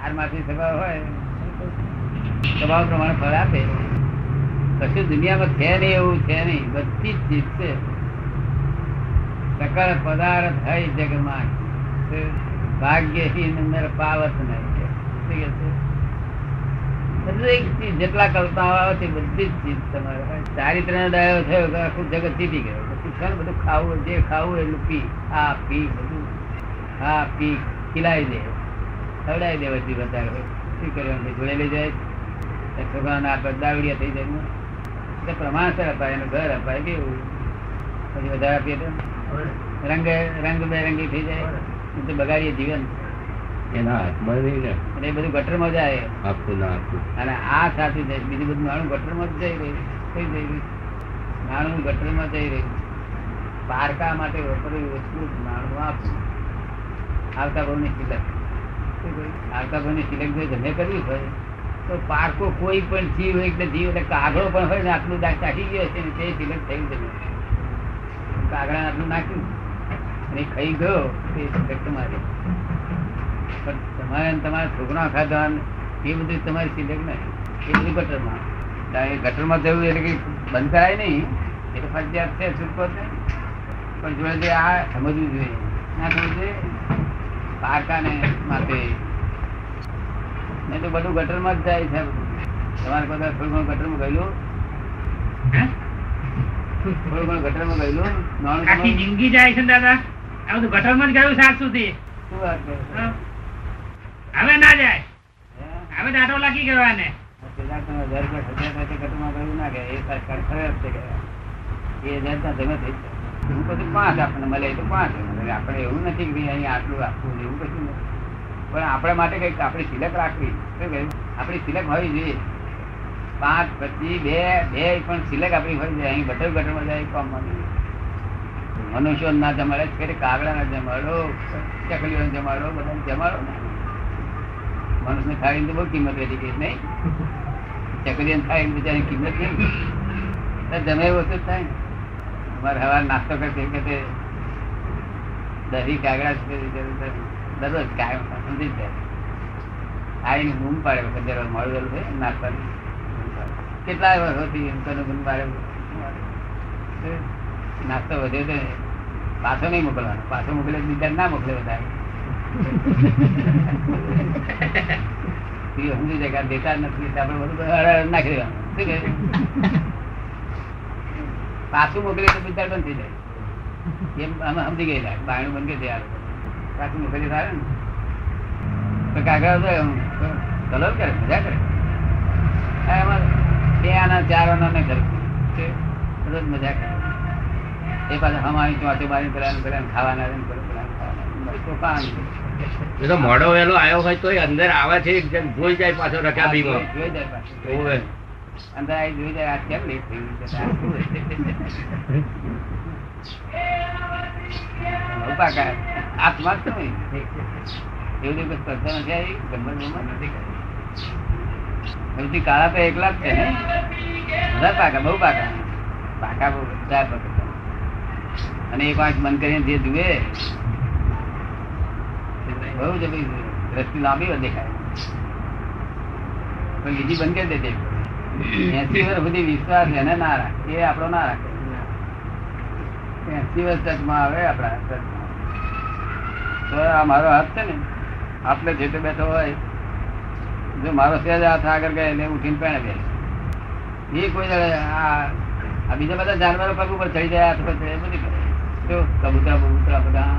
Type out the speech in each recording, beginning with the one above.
ચાર માસની સ્વભાવ હોય, સ્વભાવ પ્રમાણે ફળ આપે. કશું દુનિયામાં છે નહીં એવું છે નહીં, બધી જ ચીજ છે. સકળ પદાર્થ હોય જગમાં ભાગ્યહીન અંદર પાવત નહીં છે? જેટલા કલ્પના આવે તે બધી જ ચીજ તમારે. ચારિત્ર ડાયો થયો આખું જગત જીતી ગયો. પછી છે ને બધું ખાવું જે ખાવું એટલું પી આ પી બધું હા પી ખીલાઈ દે. ખવડાવી દે બધી શું કરવાનું જોડે લઈ જાય. છોકરાના આ દાવડિયા થઈ જાય. એટલે પ્રમાણસર અપાય એનું ઘર અપાય કેવું? પછી વધારે આપીએ તો? રંગ રંગ બેરંગી થઈ જાય. એ તો બગાડીએ જીવન. એના હાથમાં નહીં ને. અને એ બધું ગટરમાં જાય. આપવું ના આપવું અને આ સાથે જાય. બીજું બધું નાણું ગટરમાં જ જઈ રહ્યું. થઈ જઈ રહ્યું નાણું ગટરમાં જઈ રહ્યું. પારકા માટે વપરાયું વસ્તુ નાણું આપવું આવતા બહુ કહ્યું? આવતા ભાઈ સિલેક્ટ જમે કરવી હોય તો પારકો કોઈ પણ જીવ હોય એટલે જીવ, એટલે કાગડો પણ હોય ને, આટલું દાંત નાખી ગયો છે ને, તે સિલેક્ટ થયું જમે કાગડા આટલું નાખ્યું અને ખાઈ ગયો, તે સિલેક્ટ તમારી પણ તમારે તમારા છોકરા ખાધા એ બધું તમારી સિલેક્ટ નહીં એ બધું ગટરમાં. ગટરમાં જવું એટલે કંઈ બંધ કરાય નહીં. એટલે ફરજિયાત છે, છૂટકો છે. પણ જોડે આ સમજવું જોઈએ. ના જોઈએ પારકાને માટે. નહીં તો બધું ગટરમાં જ જાય છે. તમારે બધા થોડું ઘણું ગટરમાં ગયેલું? થોડું ઘણું ગટરમાં ગયેલું? આખી જિંદગી જાય છે દાદા. આ બધું ગટરમાં જ ગયું સાત સુધી? હવે ના જાય? હવે દાંટો લાગી ગયો આને. તમે હતા તે ઘટમાં ગયું ના કે એ ખરાબ છે કે એ ત્યાં જમે થઈ જાય. હું પછી પાંચ આપણને મળે તો પાંચ મળે. આપણે એવું નથી કે ભાઈ અહીં આટલું આપવું એવું કશું નથી. પણ આપણા માટે કંઈક આપણી સિલક રાખવી. શું કહ્યું? આપણી સિલક હોવી જોઈએ. પાંચ પછી બે બે પણ સિલક આપણી હોય જાય અહીં બધા ગટરમાં જાય કામમાં નહીં. મનુષ્યો ના જમાડે છે કાગડા ના જમાડો ચકલીઓ જમાડો, બધાને જમાડો ને. મનુષ્ય ખાઈ તો બહુ કિંમત વધી ગઈ નહીં? ચકલીઓ ખાઈ બીજાની કિંમત નહીં. તો જમે વસ્તુ થાય ને. નાસ્તો કરતી વખતે દહીં કાગડા છે દરરોજ કાયમ આવીને બૂમ પાડે વખત જરા છે નાસ્તા કેટલા વર્ષોથી એમ તને બૂમ પાડે નાસ્તો વધ્યો તો પાછો નહીં મોકલવાનો, પાછો મોકલે બીજા ના મોકલે વધારે. સમજી જાય દેતા નથી આપણે બધું નાખી દેવાનું. શું કહે? પાછું મોકલી તો બિચાર બંધ થઈ જાય. એમ અમે સમજી ગયેલા. બાયણું બંધ કરી દે પાછું મોકલી સારું ને. તો તો એમ કલર કરે મજા કરે. એમાં બે આના ચાર આના ને કરે. મજા કરે. એ પાછા હમારી ચોટે મારી પેલા ને પેલા ખાવાના ખાવાના. તો મોડો વેલો આવ્યો હોય તોય અંદર આવે છે એક જોઈ જાય પાછો રકાબીમાં. જોઈ જાય પાછું. અંદર આવી જોઈ જાય આ કેમ લેટ થઈ ગયું. આત્મા જ તમે. એવું કોઈ સ્પર્ધા નથી આવી ગમત બમત નથી કરી સૌથી કાળા તો એકલા જ છે ને બધા પાકા બહુ પાકા પાકા બહુ બધા અને એક આંખ બંધ કરીને જે જુએ બહુ જ દ્રષ્ટિ લાંબી હોય દેખાય પણ બીજી બંધ કરી દે એસી વર્ષ સુધી વિશ્વાસ એને ના રાખે, એ આપણો ના રાખે. એસી વર્ષ ટચમાં આવે, આપણા તો આ મારો હાથ છે ને આટલે જેટલે બેઠો હોય, જો મારો સહેજ હાથ આગળ ગયો એટલે ઉઠીને પેણે બે એ કોઈ આ બીજા બધા જાનવરો પગ ઉપર ચડી જાય, હાથ પર ચડે બધી કરે જો કબૂતરા, બબૂતરા બધા.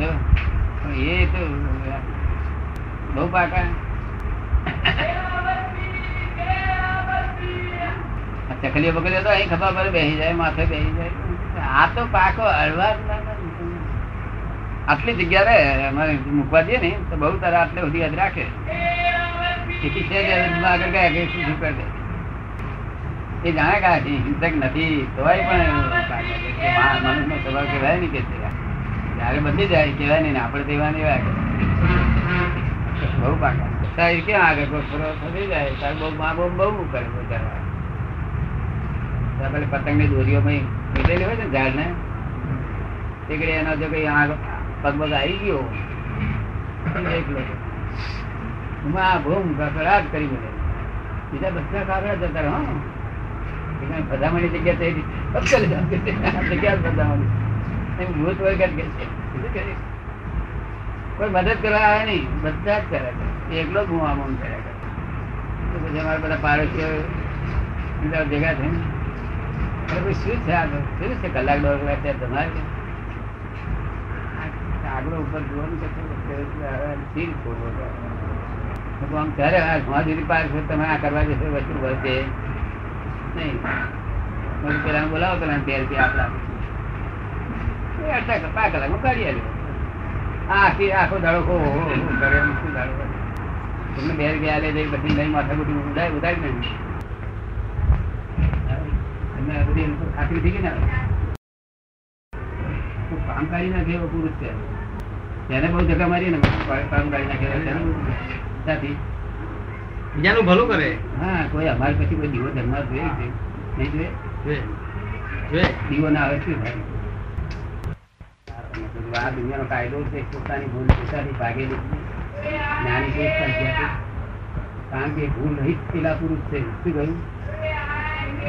જો એ તો બહુ પાકા. ચકલીઓ બકલીઓ તો અહીં ખભા પર બેસી જાય, માથે બેસી જાય. આ તો પાકો કરે. આટલી જગ્યા રે અમારે મૂકવા દઈએ ને, તો બહુ તારા આટલે સુધી યાદ રાખે. આગળ ગયા એ જાણે કે આ હિંસક નથી, તોય પણ મનુષ્યનો સ્વભાવ કહેવાય નહીં કે છે જયારે બધી જાય, કહેવાય નહીં આપણે તેવા નહીં એવા બહુ પાકા સાહેબ ક્યાં આગળ થઈ જાય? સાહેબ, બહુ મા બહુ બહુ કરે બધા પેલી પતંગની દોરીઓમાં નીકળેલી હોય ને ઝાડ ને ઘડી એનો જો કઈ આગ પગ પગ આવી ગયો, એ એકલો. ઉમા ભૂમ કકડાટ કરી બોલે બીજા બધા કાગડા જતા રહો. એ જગ્યા થઈ જગ્યા ભલામણ. એમ ભૂત કે. કોઈ મદદ કરવા આવે નહીં બધા જ કરે એકલો જ હું આમ કર્યા કરે પછી અમારા બધા પાડોશીઓ ભેગા થઈને શું છે આ શું છે કલાક દોઢ કલાક તમારે આગળ ઉપર જોવાનું? હું આમ ત્યારે ઘણા સુધી પાર આ કરવા જશો વસ્તુ વધશે નહીં. પેલા બોલાવો પેલા તેરથી આપડા એ અડધા કલાક, પાંચ કલાકમાં કાઢી આવ્યો આખી આખો દાડો ખો હો હો હો કરે શું દાડો તમને લે જઈ બધી નહીં માથા ઉડાય ઉડાય ને તમને બધી ખાતરી થઈ ગઈ ને કામ કાઢી નાખે એવો પુરુષ છે. તેને બહુ ધક્કા મારી ને કામ કાઢી નાખે તેને બહુ સાથી બીજાનું ભલું કરે. હા કોઈ અમારે પછી કોઈ દીવો ધર્મ જોઈએ છે નહીં? જોઈએ? જોએ. જોએ. દીવો ના આવે શું થાય? આ દુનિયાનો કાયદો છે પોતાની ભૂલ પોતાની ભાગેલી. જ્ઞાની કારણ કે ભૂલ રહીત પેલા પુરુષ છે. શું કહ્યું?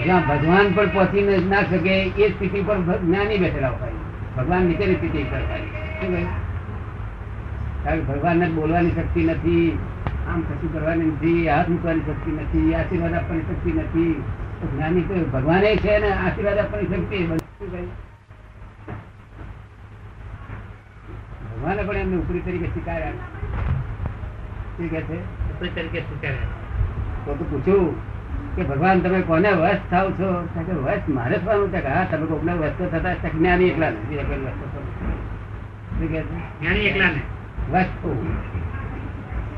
જ્યાં ભગવાન પણ પહોંચી ના શકે એ સ્થિતિ પર જ્ઞાની બેઠેલા હોય. ભગવાન નીચેની સ્થિતિ પર હોય. કારણ ભગવાનને બોલવાની શક્તિ નથી આમ કશું કરવાની નથી હાથ મૂકવાની શક્તિ નથી આશીર્વાદ આપવાની શક્તિ નથી. જ્ઞાની તો ભગવાને છે ને આશીર્વાદ આપવાની શક્તિ ભગવાને પણ એમને ઉપરી તરીકે સ્વીકાર્યા. શું કે છે? ઉપરી તરીકે સ્વીકારે તો તો પૂછ્યું કે ભગવાન તમે કોને વશ થાવ છો? કે વશ મારે થવાનું છે હા તમે કોકને વશ તો થતા છે જ્ઞાની એકલા ને? બીજા કોઈ વશ તો થતા નથી. શું કહે છે? જ્ઞાની એકલા ને? વશ થવું.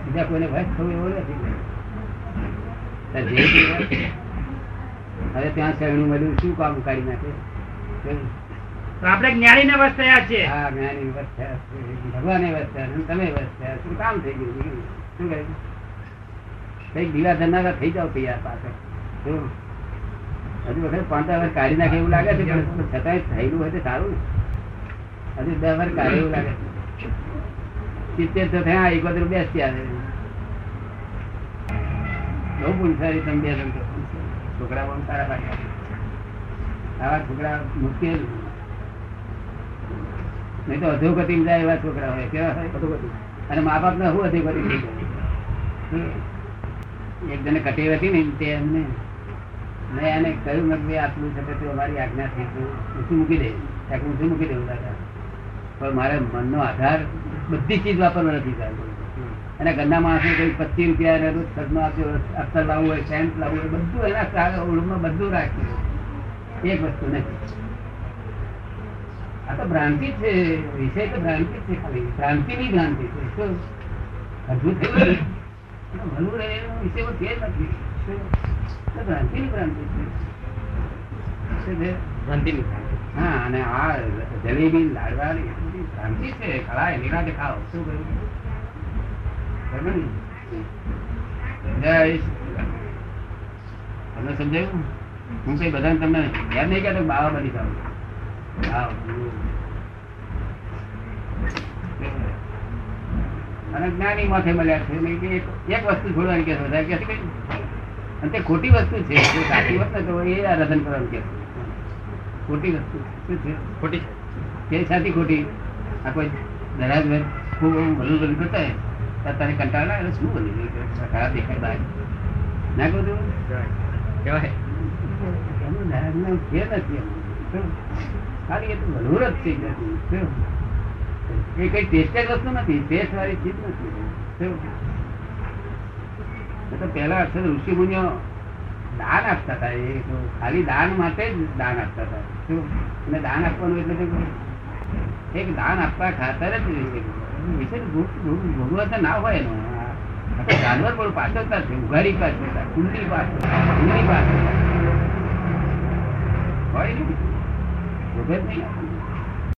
બીજા કોઈને વશ થવું એવું નથી. હવે ત્યાં શરણું મળ્યું શું કામ કાઢી નાખે? તો આપણે જ્ઞાની ને વસ થયા છે હા જ્ઞાની વસ્ત થયા છે. ભગવાને વશ થયા છે. તમે વશ થયા શું કામ થઈ ગયું. શું કહે કંઈક દીવા ધરનારા થઈ જાવ તૈયાર પાસે. હજુ વખત પાંચ વર્ષ કાઢી નાખે એવું લાગે છે પણ છતાંય થયેલું હોય તો સારું હજુ દસ વર્ષ કાઢે એવું લાગે છે. સિત્તેર તો થયા એકોતેર બેસતી આવે બહુ પૂછારી તમે બે જણ છોકરા પણ સારા પાડ્યા આવા છોકરા મુશ્કેલ. નહીં તો અધોગતિ જાય એવા છોકરા હોય કેવા હોય? અને મા બાપ ને શું અધોગતિ થઈ જાય? એક જણે કટેવ હતી ને તે એમને મેં એને કહ્યું મેં આટલું છે તો અમારી આજ્ઞા થઈ તો ઊંચું મૂકી દે ત્યાં ઊંચું મૂકી દેવું દાદા પણ મારે મનનો આધાર બધી ચીજ વાપરવા નથી ચાલતું અને ઘરના માણસો કોઈ પચીસ રૂપિયા ને રોજ આપ્યો અત્તર લાવવું હોય, સેન્ટ લાવવું હોય, બધું એના ઓળમાં બધું રાખ્યું એક વસ્તુ નથી. આ તો ભ્રાંતિ છે, વિષય તો ભ્રાંતિ છે ખાલી. ભ્રાંતિની ભ્રાંતિ છે. શું? અદભુત ને? તમને સમજાયું હું. કઈ બધાને તમને યાદ નહીં કહેતો બાવા બની જાવ અને જ્ઞાની માથે મળ્યા છે. કે એક વસ્તુ છોડવાની કે વધારે કે કઈ? અને તે ખોટી વસ્તુ છે. જો સાચી વસ્તુ તો એ આરાધન કરવાનું કે ખોટી વસ્તુ શું છે? ખોટી. તે સાચી ખોટી? આ કોઈ દરાજ ખૂબ ભલું ભલું કરતા હોય? ત્યારે તને કંટાળ ના શું બની ગયું ખરાબ દેખાય બહાર. ના કહું તું કહેવાય. એનું નારાજનું છે નથી ખાલી એ તો ભલું જ છે? એ કઈ ટેસ્ટેડ વસ્તુ નથી. ટેસ્ટ વાળી ચીજ નથી. પહેલા અક્ષર ઋષિ મુનિઓ દાન આપતા હતા. એ ખાલી દાન માટે જ દાન આપતા હતા. શું? અને દાન આપવાનું એટલે એક દાન આપવા ખાતર જ વિશે ભોગ- ભોગ- ના હોય એનો. જાનવર પણ પાછળતા છે, ઉઘાડી પાછળતા કુંડી પાછળ કુંડી પાછળ હોય ભોગવત નહીં?